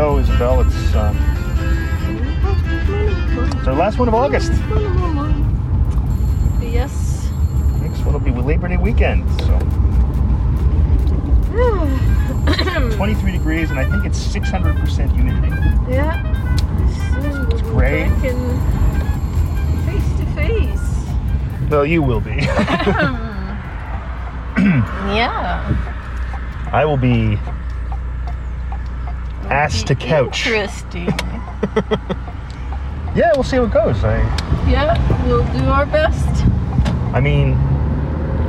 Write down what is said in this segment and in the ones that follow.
So, Isabel, it's, um, it's our last one of August. Yes. Next one will be with Labor Day weekend. So, 23 degrees, and I think it's 600% humidity. yeah. It's great. Face to face. Well, you will be. Yeah. I will be ass to couch. Interesting. Yeah, we'll see how it goes. I, yeah, we'll do our best. I mean,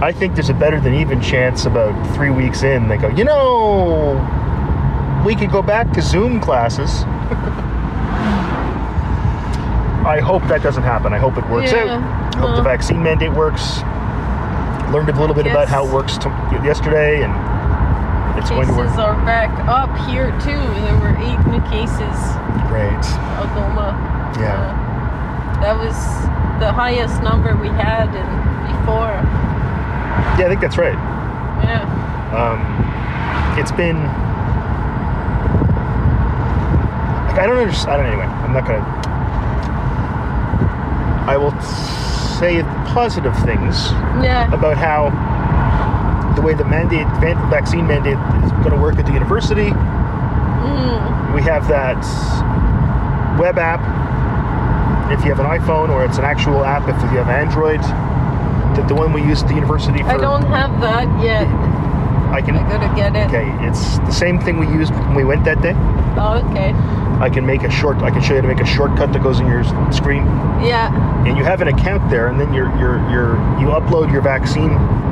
I think there's a better than even chance about three weeks in. They go, you know, we could go back to Zoom classes. I hope that doesn't happen. I hope it works Yeah, out. I hope the vaccine mandate works. Learned a little bit about how it works to, yesterday, and it's Cases are back up here too. There were eight new cases. Great. Algoma. Yeah. Uh, that was the highest number we had in before. Yeah, I think that's right. Yeah. Um, it's been. Like, I don't understand. I don't anyway. I'm not gonna. I will say positive things Yeah. about how the way the mandate, vaccine mandate, is going to work at the university. Mm. We have that web app. If you have an iPhone, or it's an actual app if you have Android. The, the one we use at the university for. I don't have that yet. I can. I gotta get it. Okay, it's the same thing we used when we went that day. Oh, okay. I can make a short. I can show you how to make a shortcut that goes in your screen, Yeah. and you have an account there, and then you're you're you're you upload your vaccine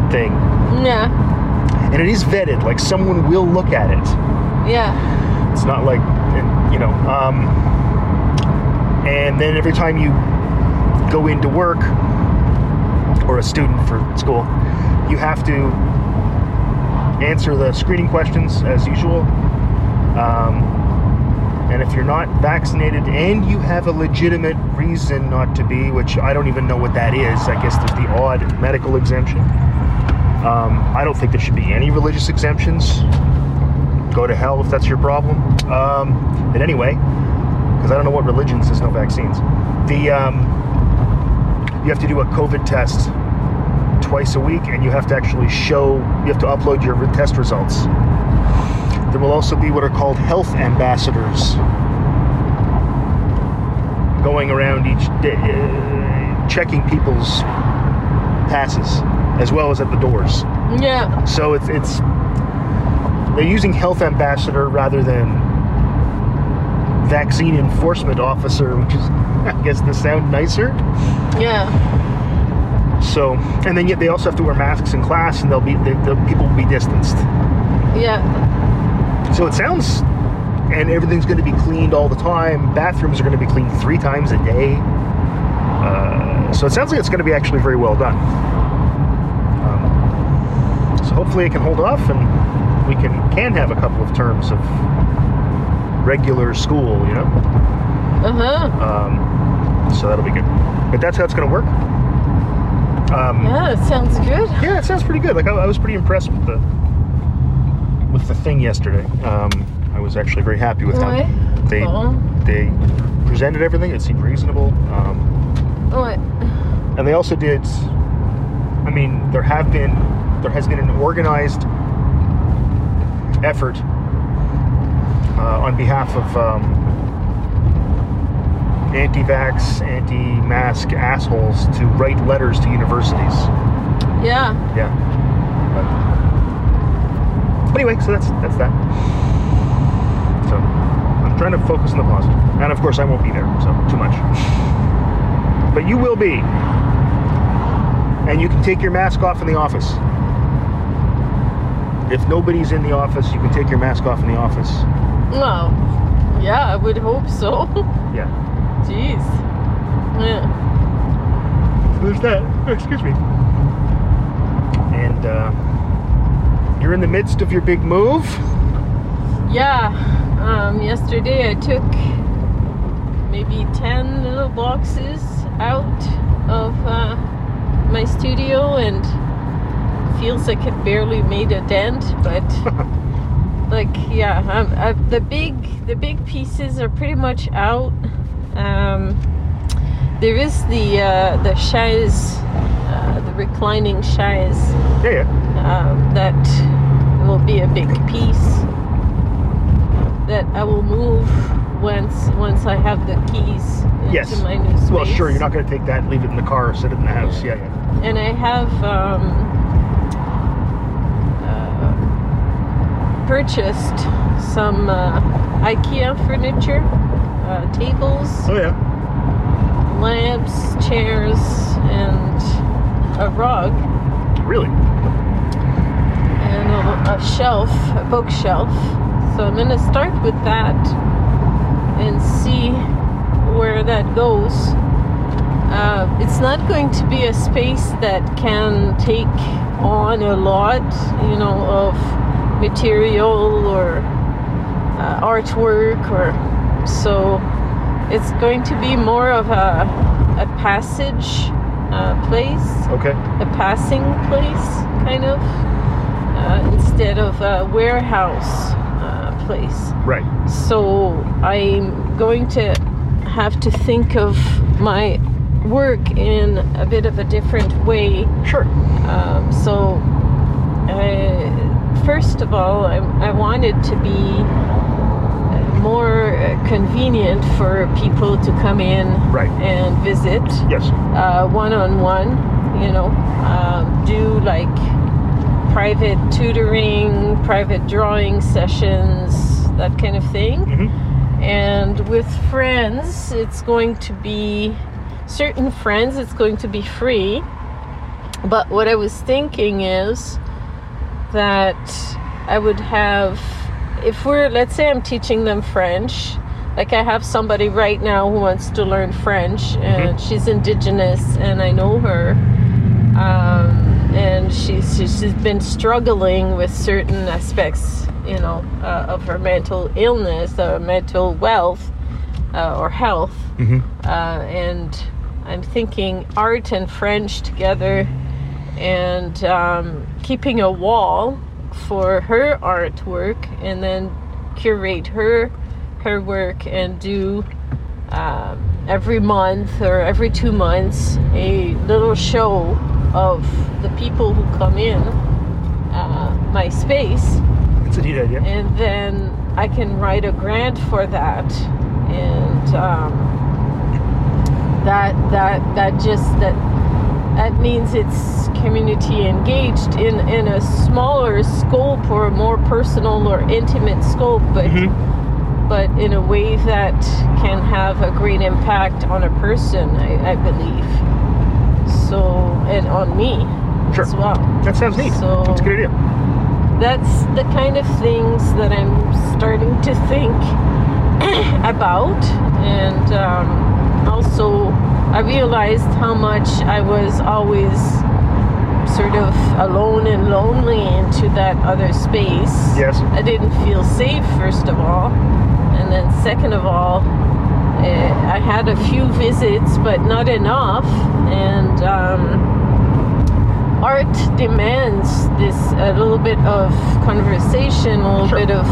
thing, Yeah. and it is vetted. Like someone will look at it. Yeah. It's not like you know. Um, and then every time you go into work or a student for school, you have to answer the screening questions as usual. Um, and if you're not vaccinated and you have a legitimate reason not to be, which I don't even know what that is, I guess there's the odd medical exemption. Um, I don't think there should be any religious exemptions. Go to hell if that's your problem. Um, but anyway, because I don't know what religion says no vaccines. The um, you have to do a COVID test twice a week, and you have to actually show you have to upload your test results. There will also be what are called health ambassadors going around each day, uh, checking people's passes as well as at the doors. Yeah. So it's it's they're using health ambassador rather than vaccine enforcement officer, which is I guess the sound nicer. Yeah. So and then yet they also have to wear masks in class, and they'll be the, the people will be distanced. Yeah. So it sounds and everything's going to be cleaned all the time. Bathrooms are going to be cleaned three times a day. Uh, so it sounds like it's going to be actually very well done. Hopefully it can hold off, and we can can have a couple of terms of regular school. You know. Uh huh. Um, so that'll be good. But that's how it's going to work. Um, Yeah, it sounds good. yeah, it sounds pretty good. Like I, I was pretty impressed with the with the thing yesterday. Um, I was actually very happy with how Ouais. they they presented everything. It seemed reasonable, um, Ouais. and they also did. I mean, there have been there has been an organized effort uh, on behalf of um, anti-vax, anti-mask assholes to write letters to universities. Yeah. Yeah. But anyway, so that's that's that. So I'm trying to focus on the positive. positive, and of course I won't be there, so too much. But you will be, and you can take your mask off in the office. If nobody's in the office, you can take your mask off in the office. Well, yeah, I would hope so. Yeah. Jeez. Yeah. So there's that. Oh, excuse me. And uh, you're in the midst of your big move. Yeah. Um, yesterday I took maybe 10 little boxes out of uh, my studio and feels like it barely made a dent, but like yeah um, uh, the big the big pieces are pretty much out um, there is the uh, the chaise uh, the reclining chaise Yeah, yeah. um, that will be a big piece that I will move once once I have the keys Yes. my new space. Well, sure, you're not going to take that and leave it in the car or sit it in the house. Yeah, yeah. And I have um, uh, purchased some uh, IKEA furniture, uh, tables, Oh, yeah. lamps, chairs, and a rug. Really? and a, a shelf, a bookshelf. So I'm gonna start with that and see where that goes. Uh, it's not going to be a space that can take on a lot, you know, of material or uh, artwork, or so it's going to be more of a a passage uh, place Okay. a passing place, kind of, uh, instead of a warehouse uh, place. Right. So I'm going to have to think of my work in a bit of a different way. Sure. Um, so, uh, first of all, I, I wanted to be more convenient for people to come in Right. and visit Yes. uh, one-on-one you know um, do like private tutoring private drawing sessions that kind of thing hmm and with friends it's going to be certain friends it's going to be free but what i was thinking is that i would have if we're let's say i'm teaching them french like i have somebody right now who wants to learn french and she's indigenous and i know her um, and she's she's been struggling with certain aspects you know uh, of her mental illness or mental wealth uh, or health. Hmm uh, and I'm thinking art and French together, and um, keeping a wall for her artwork, and then curate her her work and do um, every month or every two months a little show of the people who come in uh, my space It's a neat idea. and then I can write a grant for that, and um, that that that just that that means it's community engaged in in a smaller scope or a more personal or intimate scope, but Mhm. but in a way that can have a great impact on a person, I, I believe. So and on me Sure. as well That sounds neat. So- That's a good idea. that's the kind of things that I'm starting to think about. And um, also, I realized how much I was always sort of alone and lonely into that other space. Yes. I didn't feel safe, first of all. And then, second of all, uh, I had a few visits, but not enough. And um, art demands this a little bit of conversation, a little Sure. bit of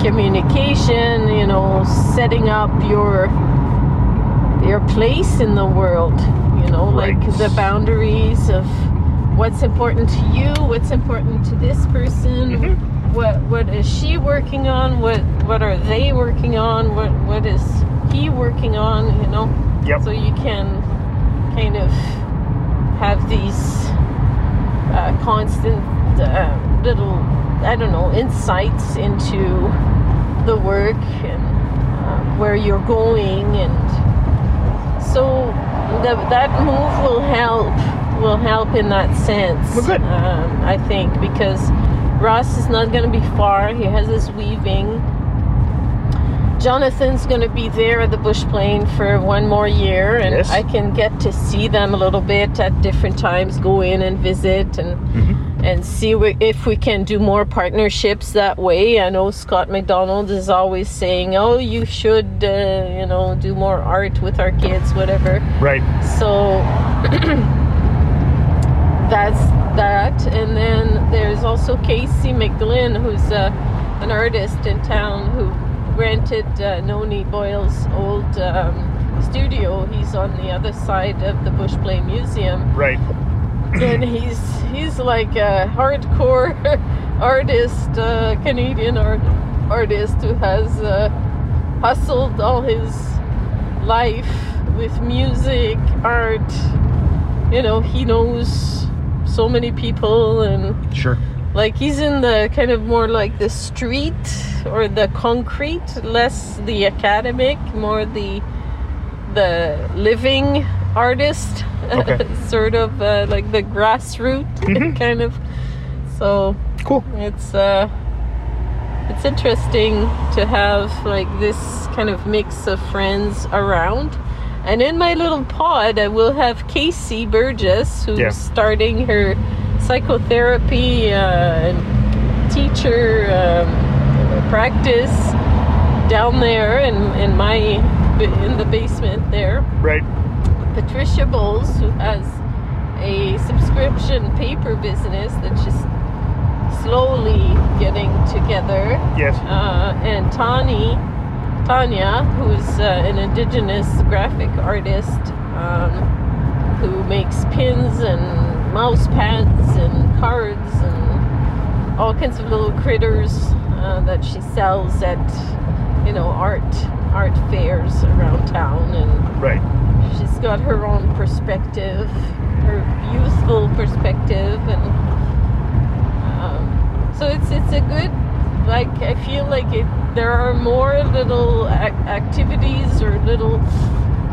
communication. You know, setting up your your place in the world. You know, like the boundaries of what's important to you, what's important to this person. Mhm. What what is she working on? What what are they working on? What what is he working on? You know, Yep. so you can kind of have these uh, constant uh, little I don't know insights into the work and uh, where you're going and so the, that move will help will help in that sense Well, good. um, I think because Ross is not going to be far he has his weaving Jonathan's going to be there at the Bush Plane for one more year, and Yes. I can get to see them a little bit at different times, go in and visit, and Mhm. And see if we can do more partnerships that way. I know Scott McDonald is always saying, "Oh, you should, uh, you know, do more art with our kids, whatever." Right. So that's that. And then there's also Casey McGlynn, who's a, an artist in town who rented uh, Noni Boyle's old um, studio. He's on the other side of the Bushplane Museum, Right. and he's he's like a hardcore artist, uh, Canadian art, artist who has uh, hustled all his life with music, art. You know, he knows so many people and Sure. like he's in the kind of more like the street or the concrete, less the academic, more the the living artist, Okay. sort of uh, like the grassroots Mhm. kind of. So Cool. it's uh, it's interesting to have like this kind of mix of friends around. And in my little pod, I will have Casey Burgess, who's Yeah. starting her psychotherapy uh, teacher um, practice down there in, in my in the basement there. Right. Patricia Bowles, who has a subscription paper business that's just slowly getting together, Yes. uh, and Tani, Tanya, who's uh, an indigenous graphic artist um, who makes pins and mouse pads and cards and all kinds of little critters uh, that she sells at you know art art fairs around town and Right. She's got her own perspective, her youthful perspective, and um, so it's it's a good. Like I feel like it. There are more little ac- activities or little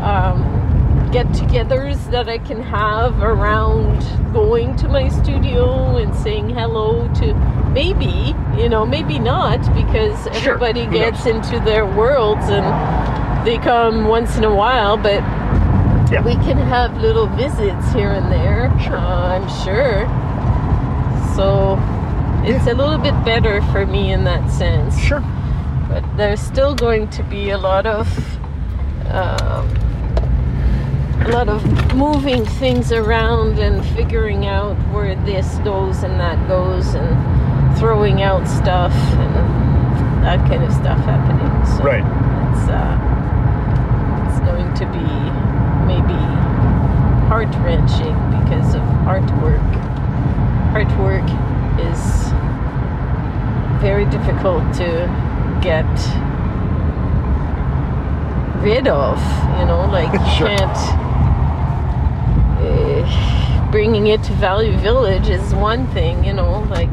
um, get-togethers that I can have around going to my studio and saying hello to. Maybe you know, maybe not because everybody gets into their worlds and they come once in a while, but Yeah. we can have little visits here and there. Sure. Uh, I'm sure. So it's a little bit better for me in that sense. Sure. But there's still going to be a lot of um, a lot of moving things around and figuring out where this goes and that goes and throwing out stuff and that kind of stuff happening. So Right. It's uh, it's going to be maybe heart wrenching because of artwork. Artwork is very difficult to get rid of. You know, like you Sure. can't. Uh, bringing it to Value Village is one thing, you know, like.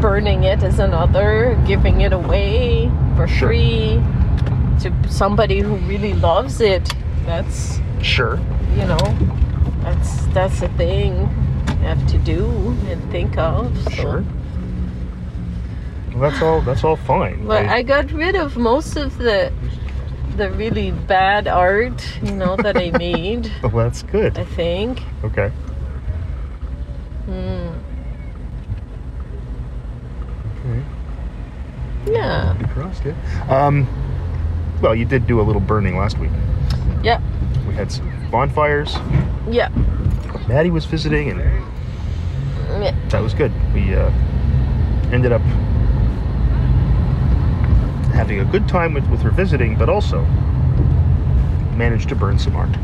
Burning it is another, giving it away for Sure. free to somebody who really loves it. That's Sure. you know, that's that's a thing you have to do and think of. So. Sure. Well, that's all. That's all fine. But I- I got rid of most of the the really bad art, you know, that I made. well, that's good. I think. Okay. Hmm. Okay. Yeah. Be crossed, yeah. Um, well, you did do a little burning last week. Yeah. We had some bonfires. Yeah. Maddie was visiting, and Yeah. that was good. We uh, ended up having a good time with, with her visiting, but also managed to burn some art.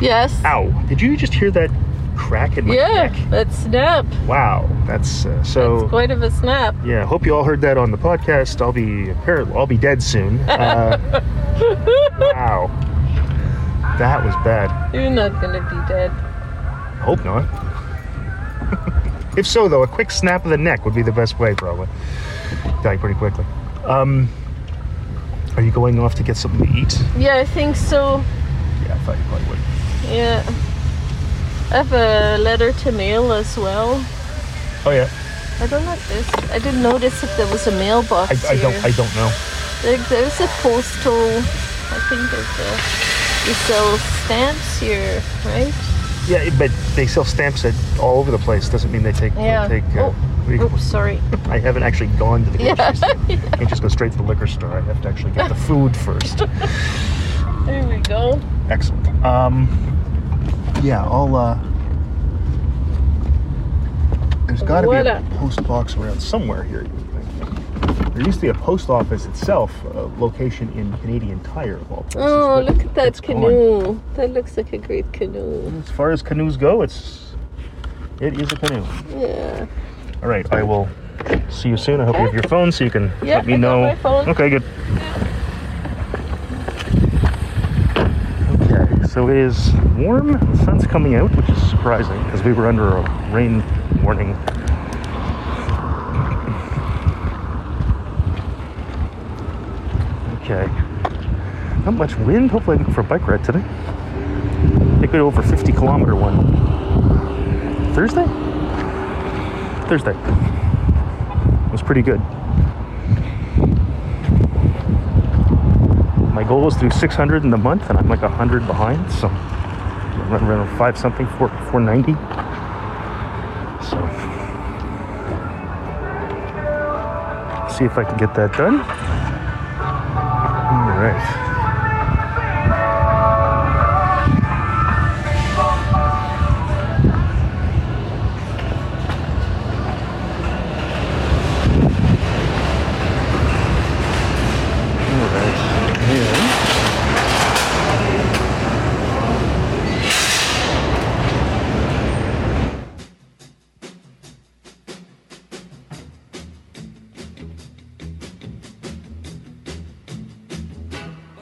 Yes. Ow! Did you just hear that crack in my Yeah. neck? That snap. Wow, that's uh, so. That's quite of a snap. Yeah, hope you all heard that on the podcast. I'll be I'll be dead soon. Uh, wow, that was bad. You're not gonna be dead. Hope not. if so, though, a quick snap of the neck would be the best way, probably. Die pretty quickly. Um, are you going off to get something to eat? Yeah, I think so. Yeah, I thought you probably would. Yeah. I have a letter to mail as well. Oh yeah, I don't like this. I didn't notice if there was a mailbox I, I here. don't I don't know. There, there's a postal. I think there's a. You sell stamps here, right? Yeah, but they sell stamps at all over the place. Doesn't mean they take they Yeah. take. Uh, Oh. Oops, sorry. I haven't actually gone to the grocery Yeah. store. You can't just go straight to the liquor store. I have to actually get the food first. There we go. Excellent. Um, yeah, I'll. Uh, There's got to be a, a- post box around somewhere here. you would think. There used to be a post office itself, a location in Canadian Tire of all places. Oh, look at that it's gone. canoe. That looks like a great canoe. As far as canoes go, it's it is a canoe. Yeah. All right, I will see you soon. I hope you have your phone so you can Yeah, let me I know. my phone. Okay, good. Okay, so it is warm. The sun's coming out, which is surprising because we were under a rain warning. Okay. Not much wind. Hopefully, I can go for a bike ride today. They could over 50 kilometer one. Thursday? Thursday. It was pretty good. My goal is to do 600 in the month, and I'm like 100 behind, so I'm running around five something, four, 490. So, see if I can get that done.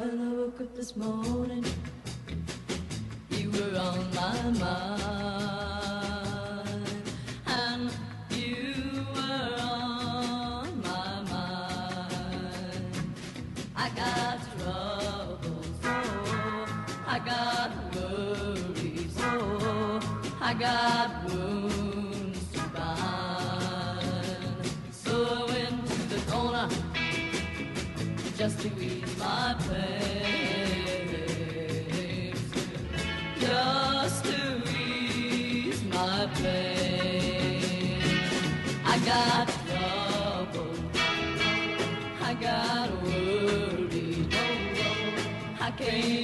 When I woke up this morning, you were on my mind, got trouble. I got worried. I came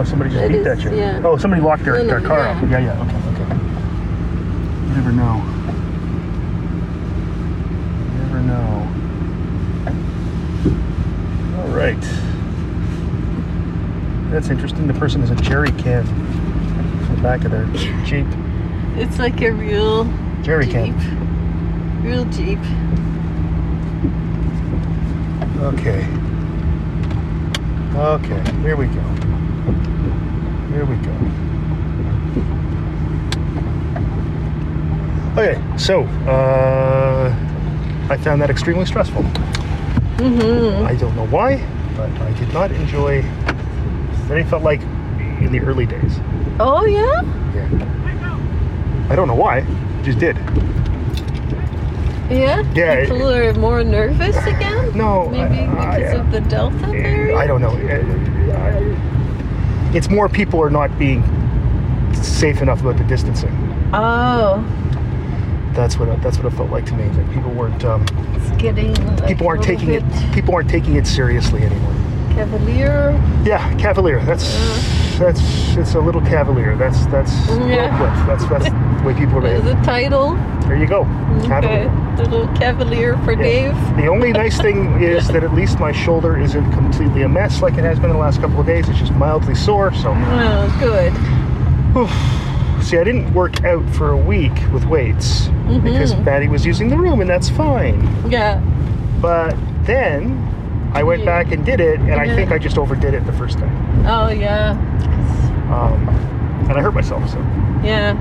Oh, somebody just It beeped at is, you. yeah. Oh, somebody locked their, No, no, their car yeah. up. Yeah, yeah. Okay, okay. You never know. You never know. All right. That's interesting. The person has a jerry can in the back of their Jeep. It's like a real Jerry Jeep. can. Real Jeep. Okay. Okay, here we go. Here we go. Okay, so uh, I found that extremely stressful. Mm-hmm. I don't know why, but I did not enjoy. Then it felt like in the early days. Oh yeah? Yeah. I don't know why, it just did. Yeah. Yeah, People are more nervous again. No, Maybe I- because I- of the Delta variant. I don't know. Uh, I- It's more people are not being safe enough about the distancing. Oh, That's what it- that's what it felt like to me. That people weren't um, it's getting like people aren't taking it people aren't taking it seriously anymore. Cavalier. Yeah, cavalier. That's that's it's a little cavalier. That's that's Yeah. That's that's the way people are There's a title. There you go. Okay. Cavalier. Little cavalier for Yeah. Dave. The only nice thing is that at least my shoulder isn't completely a mess like it has been the last couple of days. It's just mildly sore. So, Oh, good. see, I didn't work out for a week with weights because Mhm. Maddie was using the room, and that's fine. Yeah. But then I went Yeah. back and did it, and I think I just overdid it the first time, Oh, yeah. um, and I hurt myself. So Yeah.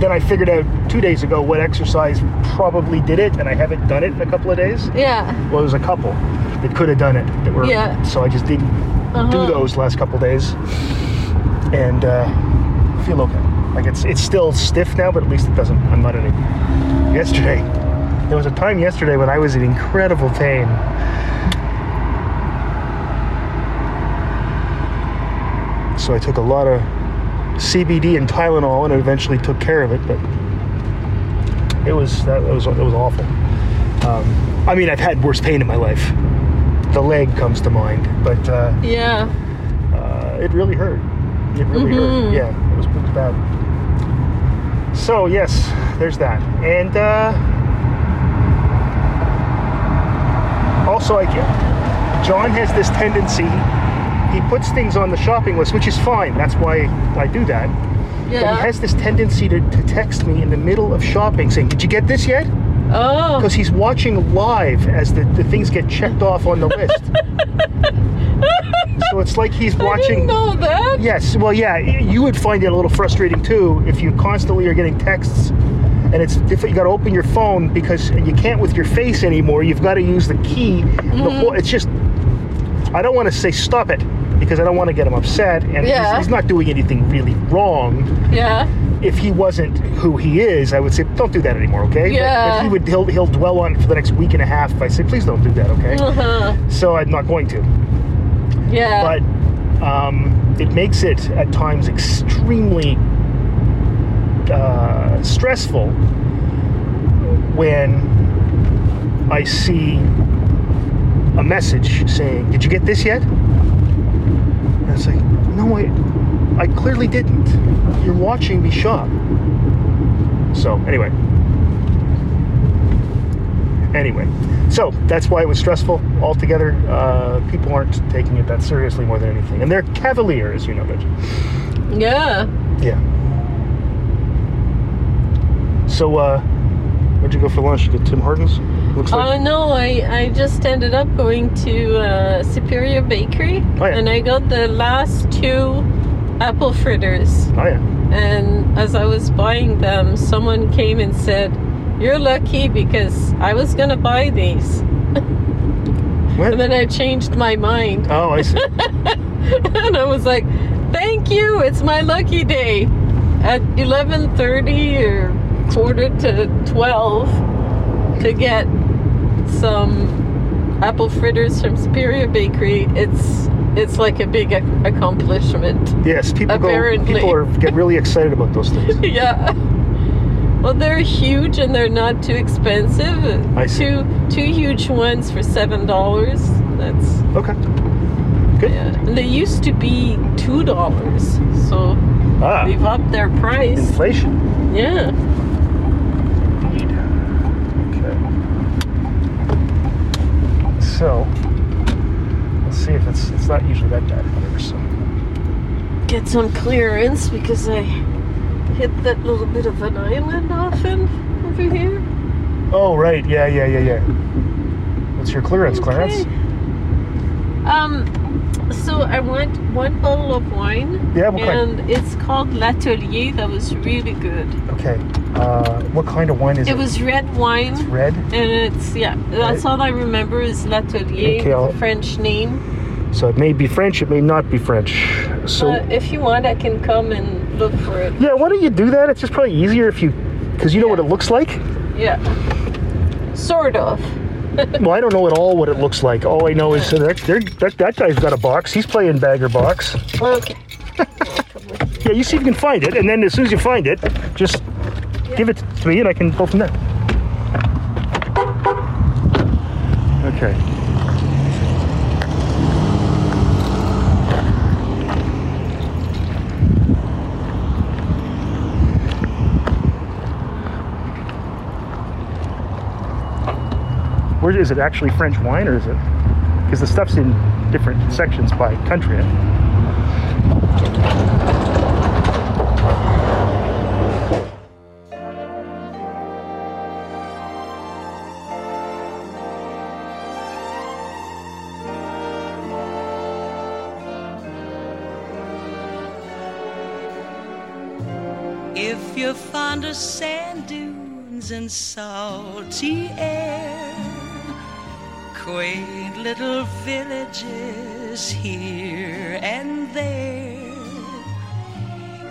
Then I figured out two days ago what exercise probably did it, and I haven't done it in a couple of days. Yeah. Well, there's a couple that could have done it that were. Yeah. So I just didn't do Uh-huh. those last couple days, and uh, feel okay. Like it's it's still stiff now, but at least it doesn't. I'm not in it. Yesterday, there was a time yesterday when I was in incredible pain. So I took a lot of CBD and Tylenol, and it eventually took care of it. But it was that was it was awful. Um, I mean, I've had worse pain in my life. The leg comes to mind, but uh, Yeah. uh, it really hurt. It really Mhm. hurt. Yeah, it was, it was bad. So yes, there's that, and uh, also I get John has this tendency. He puts things on the shopping list, which is fine. That's why I do that. But Yeah. he has this tendency to, to text me in the middle of shopping saying, Did you get this yet? Oh. Because he's watching live as the, the things get checked off on the list. so it's like he's I didn't watching. know that. Yes, well, yeah, you would find it a little frustrating too if you constantly are getting texts and it's different. You got to open your phone because you can't with your face anymore. You've got to use the key. Mm-hmm. The whole, it's just, I don't want to say stop it because I don't want to get him upset. And he's- Yeah. he's, not doing anything really wrong. Yeah. If he wasn't who he is, I would say don't do that anymore, okay? But- But, Yeah. he would he'll, he'll dwell on it for the next week and a half if I say please don't do that, okay? Uh-huh. So I'm not going to Yeah. but um, it makes it at times extremely uh, stressful when I see a message saying, "Did you get this yet?" And it's like, "No, I, I clearly didn't. You're watching me shop." So anyway. Anyway, so that's why it was stressful altogether. Uh, people aren't taking it that seriously more than anything. And they're cavalier, as you noted. yeah. Yeah. So, uh, where'd you go for lunch? You get Tim Hortons? Looks Oh like. no, I, I just ended up going to uh, Superior Bakery Oh, yeah. and I got the last two apple fritters. Oh, yeah. And as I was buying them, someone came and said, You're lucky because I was gonna buy these. What? And then I changed my mind. Oh, I see. and I was like, Thank you, it's my lucky day. At 11:30 or quarter to 12 to get some apple fritters from Superior Bakery. It's it's like a big accomplishment. yes, people Apparently. go. People are get really excited about those things. yeah. Well, they're huge and they're not too expensive. I see. Two two huge ones for seven dollars. That's Okay. Good. yeah. And they used to be two dollars, so Ah, they've upped their price. inflation. Yeah. Indeed. Okay. So, let's see if it's it's not usually that bad here. So, Get some clearance because I hit that little bit of an island often over here. oh right, yeah, yeah, yeah, yeah. What's your clearance, Clarence? Okay. Um, so I want one bottle of wine. Yeah, kind? and it's called L'Atelier. That was really good. Okay. Uh, what kind of wine is it? It was red wine, It's red. and it's yeah. That's all I remember is L'Atelier, Okay, I'll- French name. So it may be French, it may not be French. So Uh, if you want, I can come and look for it. yeah, why don't you do that? It's just probably easier if you, because you know what it looks like. Yeah. Sort of. Well, I don't know at all what it looks like. All I know is that, they're, that that guy's got a box. He's playing bagger box. Okay. Yeah, you see if you can find it, and then as soon as you find it, just give it to me, and I can go from there. Okay. Where is it actually French wine, or is it? Because the stuff's in different sections by country. eh? Of sand dunes and salty air, quaint little villages here and there,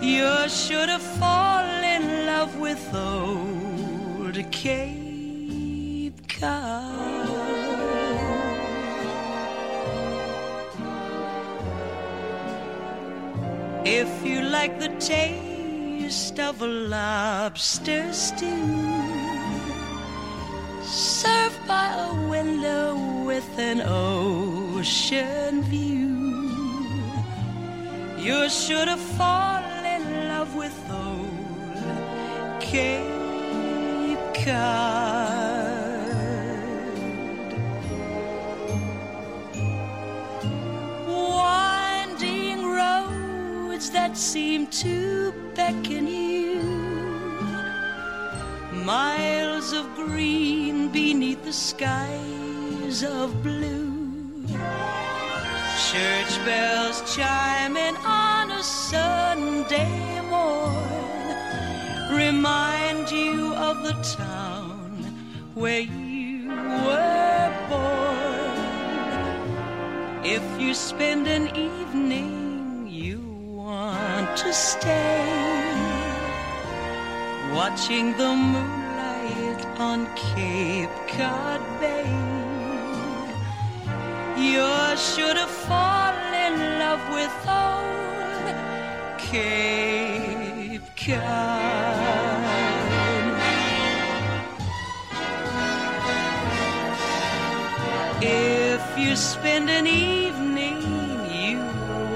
you're sure to fall in love with old Cape Cod. If you like the taste of a lobster stew, served by a window with an ocean view, You should have fallen in love with old Cape Cod. winding roads that seem to beckon you. Miles of green beneath the skies of blue. Church bells chiming on a Sunday morn remind you of the town where you were born. If you spend an evening you want to stay, watching the moonlight on Cape Cod Bay, you're sure to fall in love with old Cape Cod. If you spend an evening you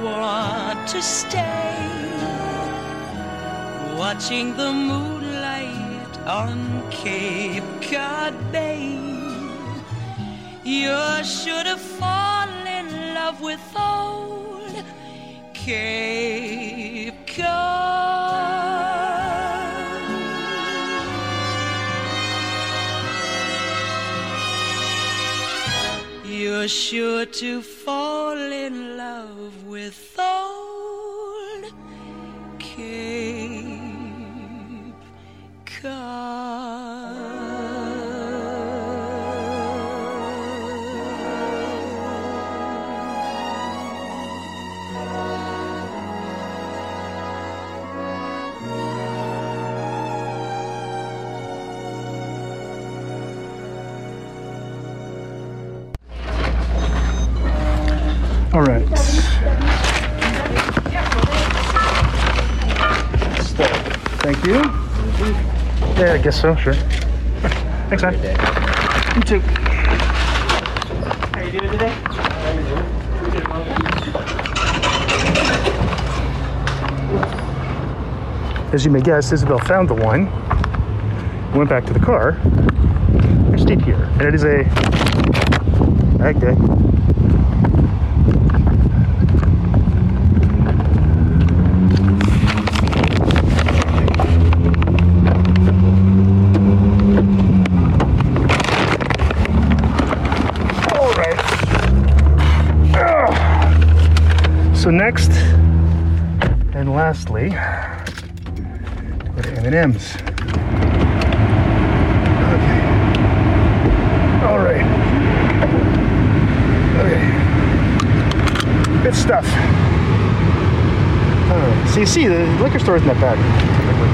want to stay, watching the moonlight on Cape Cod Bay, you're sure to fall in love with old Cape Cod. You're sure to fall in love with old Cape guess so. Sure. Thanks, man. You too. How you doing today? As you may guess, Isabel found the wine, went back to the car, and stayed here. And it is a bag day. All right. Ugh. So next and lastly, go to M&M's. Okay. All right. Okay. Good stuff. Uh, so you see, the liquor store isn't that bad. typically.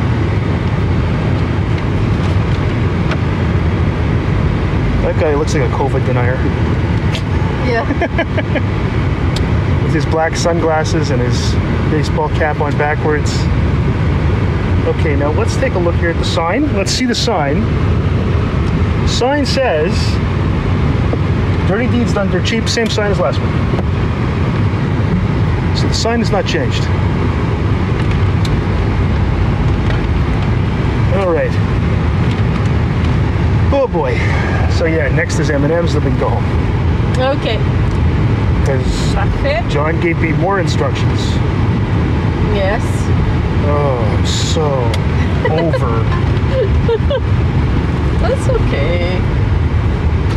That guy looks like a COVID denier Yeah. with his black sunglasses and his baseball cap on backwards. Okay, now let's take a look here at the sign. Let's see the sign. Sign says Dirty Deeds Done Dirt Cheap, same sign as last one. So the sign has not changed. All right. Oh boy. So yeah, next is M&M's, then we can go home. Okay. Because John gave me more instructions. Yes. Oh, I'm so over. That's okay.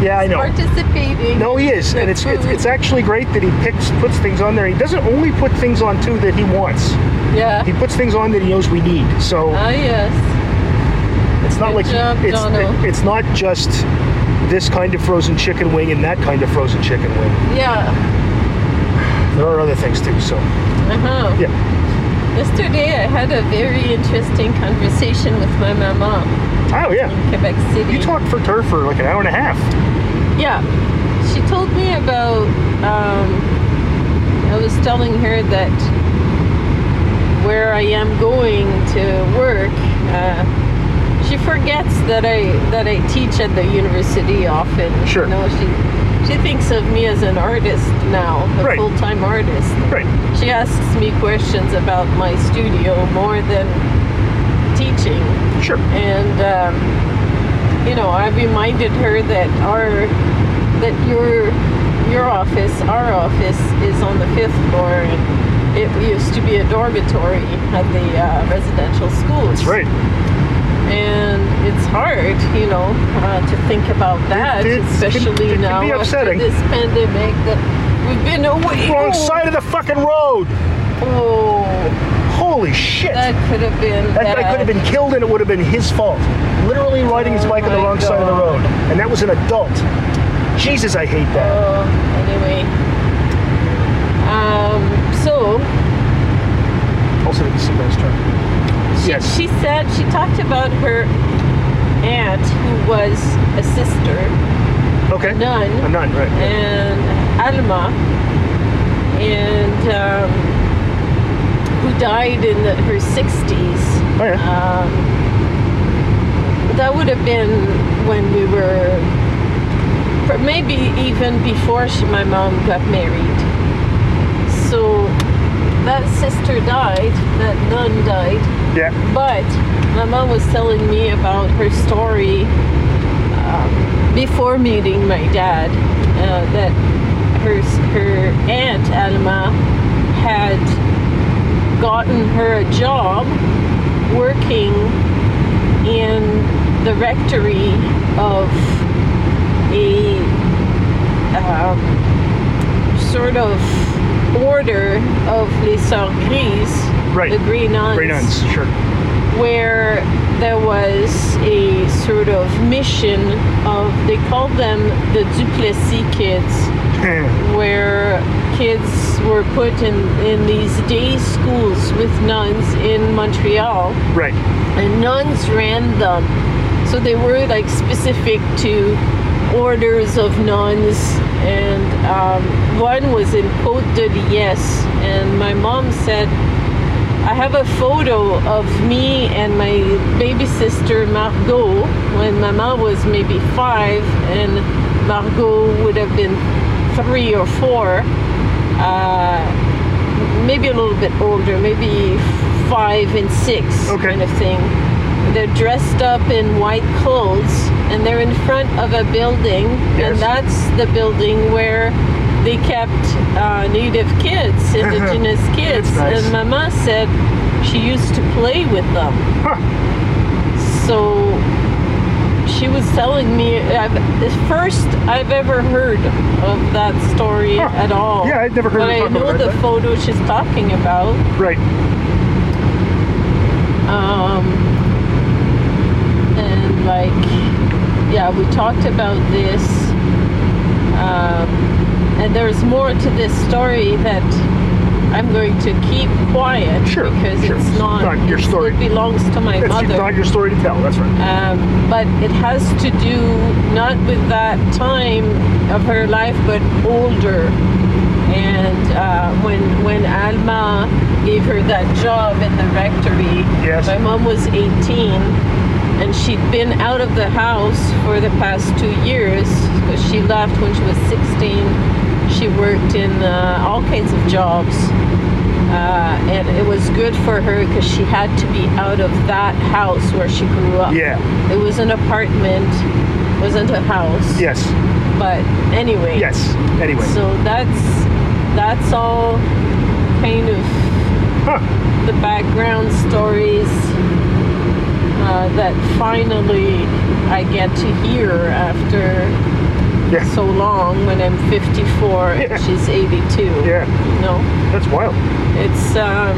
Yeah, I know. Participating. No, he is, and it's, it's it's actually great that he picks puts things on there. He doesn't only put things on too that he wants. Yeah. He puts things on that he knows we need. So Ah, yes. it's not good like job, it's Jono. it's not just this kind of frozen chicken wing and that kind of frozen chicken wing. Yeah. There are other things too. So Uh huh. yeah. Yesterday I had a very interesting conversation with my mama Oh yeah. in Quebec City. You talked for her for like an hour and a half. Yeah. She told me about, um, I was telling her that where I am going to work, uh, she forgets that I that I teach at the university often. Sure. You know, she she thinks of me as an artist now, a Right. full-time artist. Right. She asks me questions about my studio more than teaching Sure. and um, you know I reminded her that our that your your office our office is on the fifth floor and it used to be a dormitory at the uh, residential schools That's right. It's hard you know uh, to think about that It- it especially it now after this pandemic that we've been away Wrong oh, side of the fucking road. oh Holy shit. that could have been That guy could have been killed and it would have been his fault. Literally riding his Oh bike on the wrong side of the road. And that was an adult. Jesus, I hate that. Oh, anyway. Um, so Also, see Ben's turn. she, Yes. she said she talked about her aunt who was a sister, Okay. a nun, A nun, right. and Alma, and um, who died in the, her 60s. Oh, yeah. Um, that would have been when we were, or maybe even before she, my mom got married. So that sister died, that nun died, Yeah. but my mom was telling me about her story um, before meeting my dad. Uh, that her her aunt Alma had gotten her a job working in the rectory of a um, sort of order of Les Grises, Right. the Green Nuns, Grey nuns, sure. where there was a sort of mission of, they called them the Duplessis kids, where kids were put in, in these day schools with nuns in Montreal right. and nuns ran them. So they were like specific to orders of nuns, and um, one was in Côte de Liesse. And my mom said, I have a photo of me and my baby sister Margot when my mom was maybe five, and Margot would have been three or four. Uh, maybe a little bit older, maybe five and six Okay. kind of thing. They're dressed up in white clothes and they're in front of a building, Yes. and that's the building where they kept uh, native kids, indigenous kids. nice. And Mama said she used to play with them. Huh. So she was telling me I've, the first I've ever heard of that story Huh. at all. Yeah, I'd never heard of that. But I know the that. photo she's talking about. Right. Um, and like, yeah, we talked about this. Um, and there's more to this story that I'm going to keep quiet Sure, because sure. it's not, Not your story. It belongs to my It's mother. It's not your story to tell. That's right. um, but it has to do not with that time of her life, but older. And uh, when when Alma gave her that job in the rectory, Yes. my mom was 18, and she'd been out of the house for the past two years because she left when she was 16. She worked in uh, all kinds of jobs. Uh, and it was good for her because she had to be out of that house where she grew up. Yeah. It was an apartment, wasn't a house. Yes. But anyway. Yes. Anyway. So that's that's all kind of Huh. the background stories uh, that finally I get to hear after Yeah. so long when I'm 54 Yeah. and she's 82. Yeah. No, That's wild. it's um,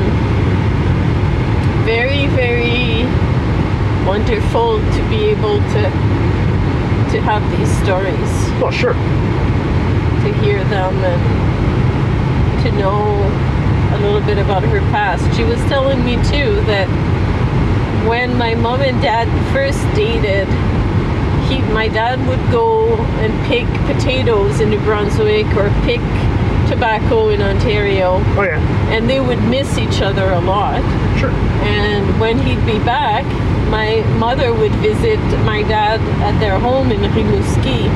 very, very wonderful to be able to to have these stories Well, sure. to hear them and to know a little bit about her past. She was telling me too that when my mom and dad first dated, he, my dad would go and pick potatoes in New Brunswick or pick tobacco in Ontario, Oh yeah. and they would miss each other a lot. Sure. And when he'd be back, my mother would visit my dad at their home in Rimouski.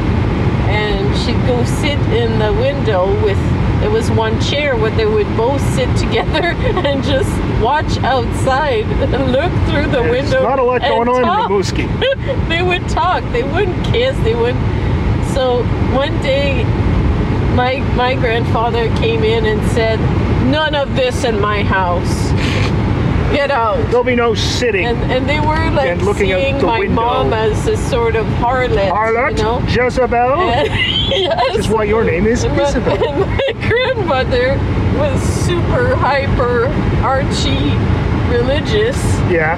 And she'd go sit in the window with, there was one chair where they would both sit together and just watch outside and look through the There's window. not a lot going on talk. in Rimouski. they would talk. They wouldn't kiss. They wouldn't. So one day, my my grandfather came in and said, "None of this in my house. Get out." There'll be no sitting. And and they were like And looking out seeing the my window. mom as a sort of harlot. Harlot, You know? Jezebel. And- yes. Is why your name is And my, and my grandmother was super hyper Archie religious Yeah.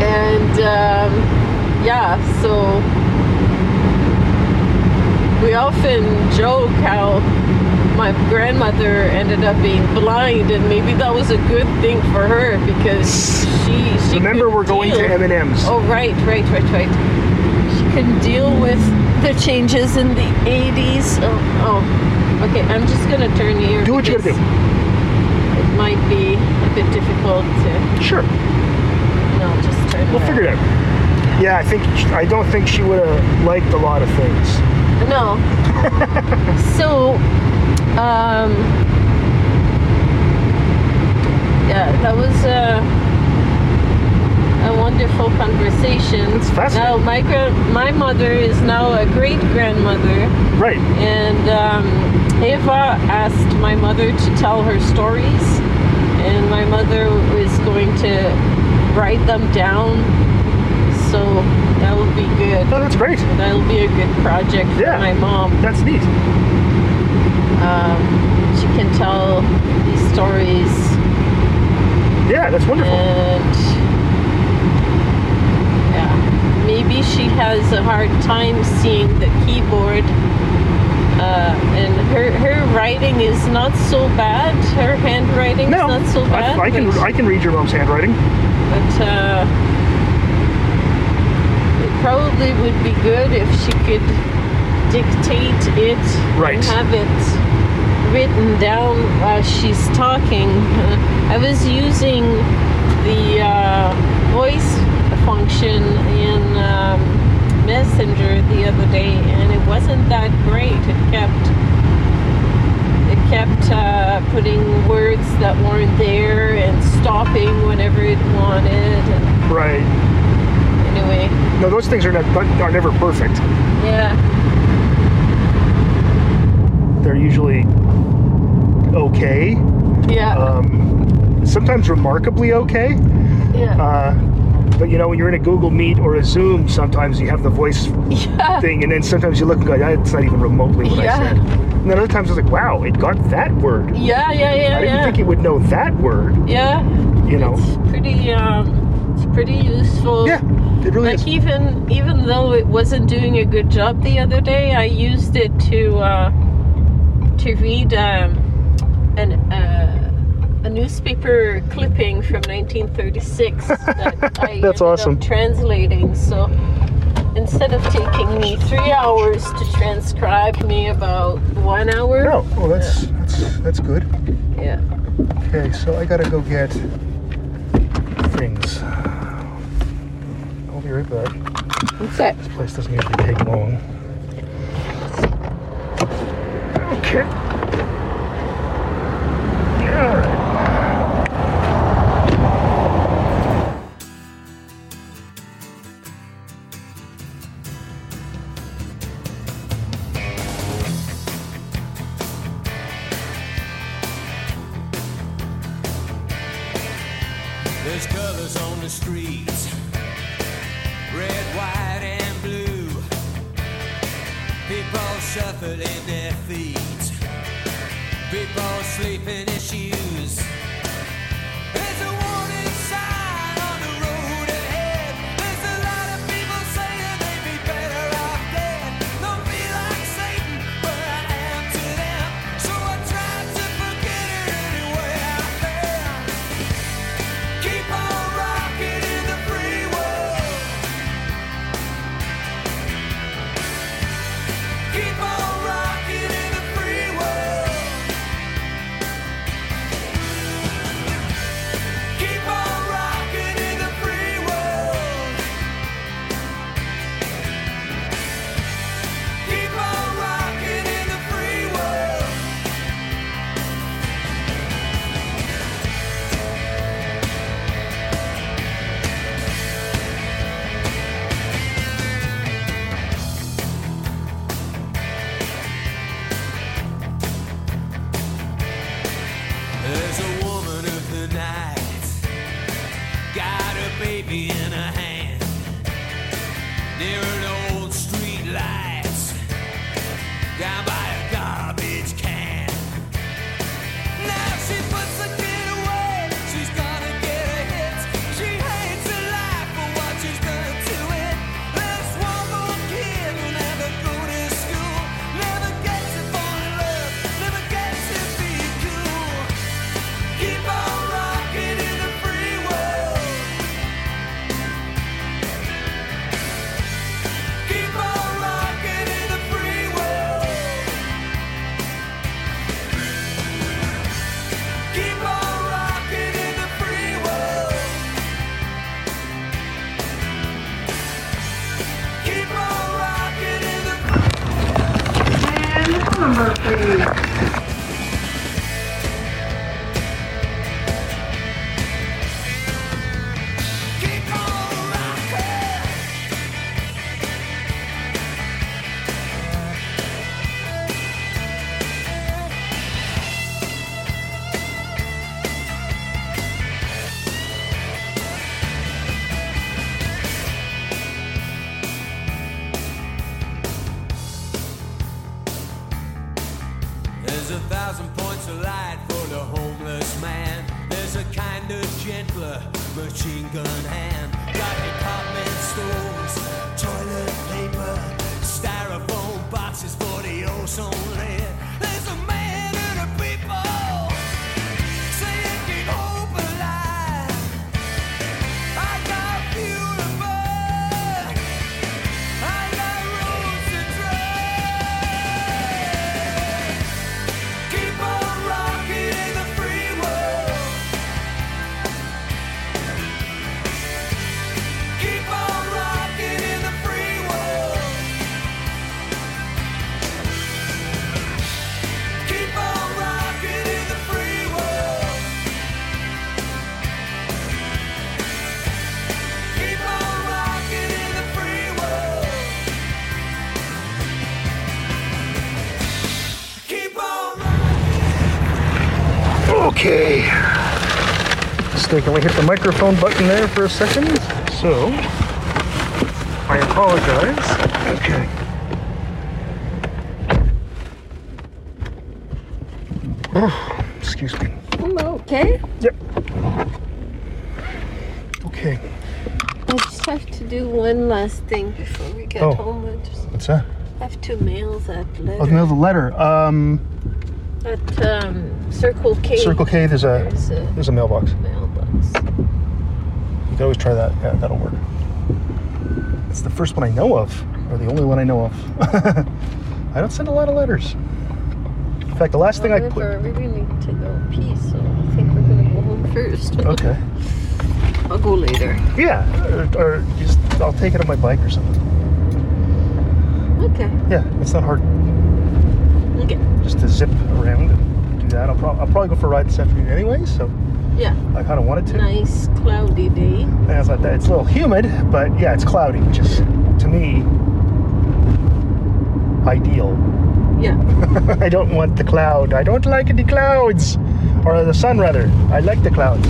and um, yeah, so we often joke how my grandmother ended up being blind, and maybe that was a good thing for her because she she Remember, we're going to M and M's. Oh right, right, right, right. She can deal with the changes in the 80s. Oh, oh. okay. I'm just gonna turn here. Do what you gotta do. It might be a bit difficult to. Sure. No, just turn. We'll figure it out. Yeah, I think I don't think she would have liked a lot of things. No. so, um, yeah, that was a, a wonderful conversation. It's fascinating. Now, my my mother is now a great grandmother, Right. and um, Eva asked my mother to tell her stories, and my mother was going to write them down. So that will be good. Oh, that's great. That'll be a good project for Yeah. my mom. That's neat. Um, she can tell these stories Yeah, that's wonderful. and yeah, maybe she has a hard time seeing the keyboard. Uh, and her her writing is not so bad. Her handwriting no, is not so bad. I, I can but, I can read your mom's handwriting. but uh, it probably would be good if she could dictate it Right. and have it written down while she's talking. Uh, I was using the uh, voice function in um, Messenger the other day, and it wasn't that great. It kept it kept uh, putting words that weren't there and stopping whenever it wanted. And Right. anyway, No, those things are not are never perfect. yeah, They're usually okay. yeah, Um, sometimes remarkably okay. yeah, Uh, but you know, when you're in a Google Meet or a Zoom, sometimes you have the voice yeah, thing, and then sometimes you look and go, "That's not even remotely what I said." And then other times it's like, "Wow, it got that word." yeah, yeah, yeah. I didn't yeah. think it would know that word. yeah. You know? It's pretty um, it's pretty useful. Yeah, it really like is. even even though it wasn't doing a good job the other day, I used it to uh, to read um, an uh, a newspaper clipping from 1936 that I That's awesome. translating. So instead of taking me three hours to transcribe, me about one hour. No, well that's that's that's good. Yeah. Okay, so I gotta go get things. I'll be right back. What's that? This place doesn't usually take long. Okay. All There's a woman of the night, got a baby in her hand, near The Mistakenly hit the microphone button there for a second, so I apologize. Okay. Oh, excuse me. I'm okay. Yep. Okay. I just have to do one last thing before we get Oh. home. I just What's that? I have to mail that letter. Oh, mail the letter. Um, At um, Circle K. Circle K, there's a There's a there's a mailbox. mailbox. Can always try that. Yeah, that'll work. It's the first one I know of, or the only one I know of. I don't send a lot of letters. In fact, the last thing I put. However, we really need to go pee, so I think we're gonna go home first. Okay. I'll go later. Yeah, or, or just I'll take it on my bike or something. Okay. Yeah, it's not hard Okay. just to zip around and do that. I'll, prob- I'll probably go for a ride this afternoon anyway, so Yeah. I kind of wanted to. Nice cloudy day. And it's like that. It's a little humid, but yeah, it's cloudy, which is to me ideal. Yeah. I don't want the cloud. I don't like the clouds, or the sun rather. I like the clouds.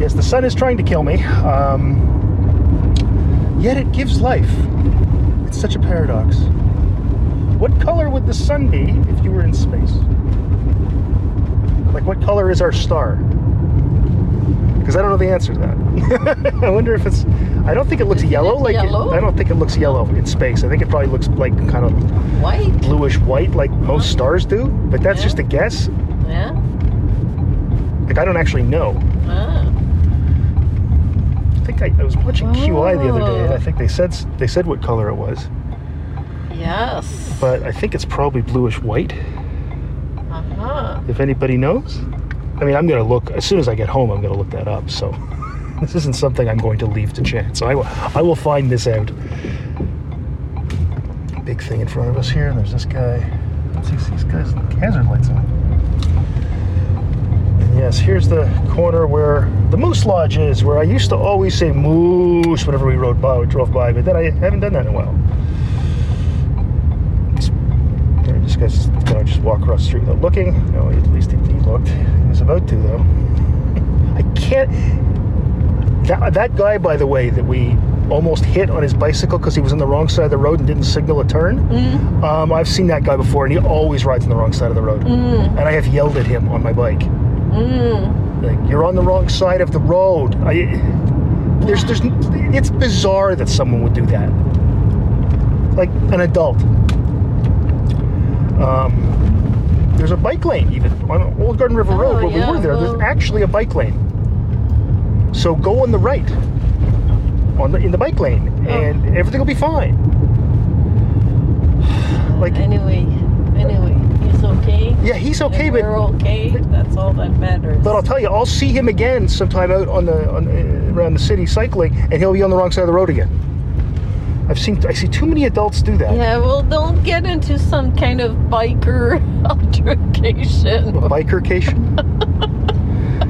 Yes, the sun is trying to kill me. Um, yet it gives life. It's such a paradox. What color would the sun be if you were in space? Like, what color is our star? Because I don't know the answer to that. I wonder if it's. I don't think it looks Isn't it yellow. Like it- yellow? I don't think it looks yellow in space. I think it probably looks like kind of White. bluish white like most stars do, but that's Yeah. just a guess. Yeah. Like I don't actually know. Ah. I think I, I was watching QI the other day, and I Oh. think they said they said what color it was, Yes. but I think it's probably bluish white. Uh-huh. If anybody knows, I mean, I'm gonna look as soon as I get home. I'm gonna look that up. So this isn't something I'm going to leave to chance. I will I will find this out. Big thing in front of us here. There's this guy. Let's see, these guys hazard lights on. And yes, here's the corner where the Moose Lodge is, where I used to always say moose whenever we rode by, drove by, but then I haven't done that in a while. This, guy's gonna just walk across the street without looking. No, at least he, he looked. He was about to, though. I can't. That, that guy, by the way, that we almost hit on his bicycle because he was on the wrong side of the road and didn't signal a turn. Mm. Um, I've seen that guy before, and he always rides on the wrong side of the road. Mm. And I have yelled at him on my bike, Mm. like, "You're on the wrong side of the road." I, there's, there's, it's bizarre that someone would do that, like an adult. Um, there's a bike lane even on Old Garden River Road Oh, where yeah, we were there. well- There's actually a bike lane. So go on the right, on the in the bike lane, Oh. and everything will be fine. Like, Anyway, anyway, he's okay. yeah, he's okay, but we're okay. That's all that matters. But I'll tell you, I'll see him again sometime out on the on, uh, around the city cycling, and he'll be on the wrong side of the road again. I've seen I see too many adults do that. yeah, well, don't get into some kind of biker altercation. A bikercation.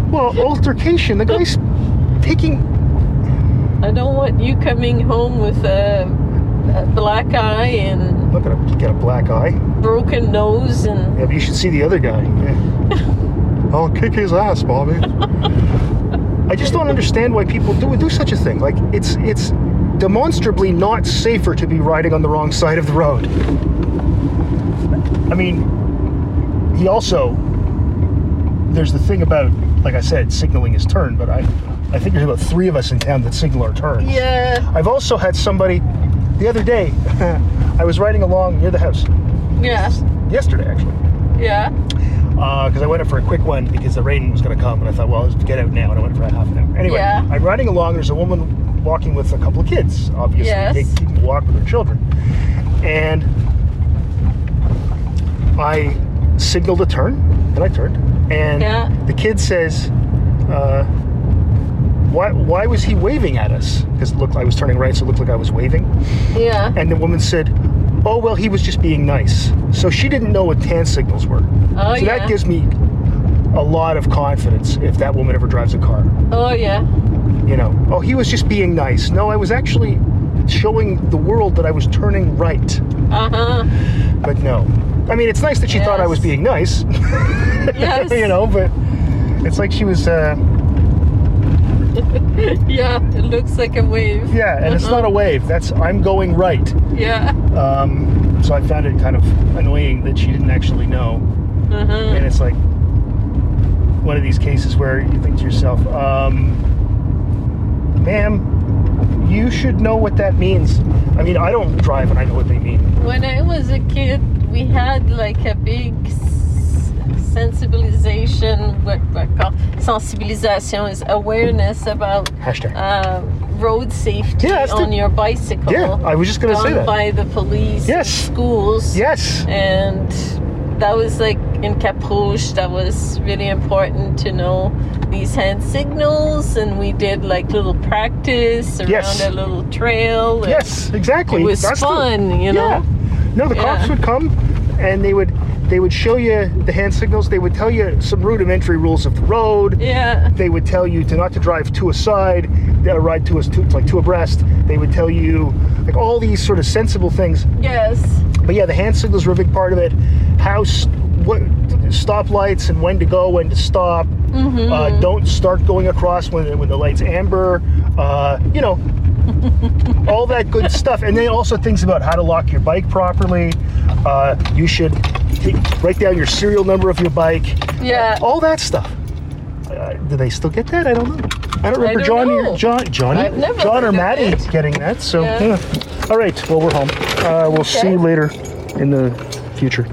well, altercation. The guy's taking. I don't want you coming home with a, a black eye and I'm not gonna get a black eye. broken nose and Yeah, but you should see the other guy. Yeah. I'll kick his ass, Bobby. I just don't understand why people do do such a thing. Like it's it's demonstrably not safer to be riding on the wrong side of the road. I mean, he also there's the thing about like I said, signaling his turn, but I I think there's about three of us in town that signal our turns. yeah, I've also had somebody the other day. I was riding along near the house yeah, yesterday, actually yeah, uh, because I went up for a quick one because the rain was going to come, and I thought, well, let's get out now, and I went for a half an hour. Anyway, Yeah. I'm riding along. There's a woman walking with a couple of kids. Obviously, Yes. they keep walk with their children, and I signaled a turn, and I turned, and Yeah. the kid says, uh, "Why? Why was he waving at us? Because it looked I was turning right, so it looked like I was waving." yeah. And the woman said, "Oh well, he was just being nice." So she didn't know what tan signals were. Oh, so yeah. that gives me a lot of confidence if that woman ever drives a car. Oh, yeah. You know, oh, he was just being nice. No, I was actually showing the world that I was turning right. Uh huh. But no, I mean, it's nice that she thought I was being nice. Yes. you know, but it's like she was. Uh, Yeah, it looks like a wave. yeah, and it's not a wave. That's I'm going right. Yeah. Um, so I found it kind of annoying that she didn't actually know. Uh huh. and it's like one of these cases where you think to yourself, um, ma'am, you should know what that means. I mean, I don't drive and I know what they mean. When I was a kid, we had like a big sensibilization, what, what call sensibilisation is awareness about Hashtag. uh, road safety Yeah, that's the- on your bicycle. Yeah, I was just gonna say that. by the police, Yes. schools, yes. and that was like in Cap Rouge. That was really important to know these hand signals, and we did like little practice around Yes. a little trail. Yes, exactly. It was That's the- fun, you know. Yeah. No, the cops Yeah. would come and they would they would show you the hand signals. They would tell you some rudimentary rules of the road. Yeah. They would tell you to not to drive to a side, uh, ride to a to, like to abreast. They would tell you like all these sort of sensible things. Yes. But yeah, the hand signals were a big part of it. How s- what stoplights and when to go, when to stop. Mm-hmm. Uh, don't start going across when when the light's amber. Uh, you know, all that good stuff. And then also things about how to lock your bike properly. Uh, you should take, write down your serial number of your bike. Yeah. All that stuff. Uh, do they still get that? I don't know. I don't remember don't John, know. John, Johnny, John or Maddie it. getting that. So, Yeah. yeah. all right. Well, we're home. Uh, we'll see you later in the future.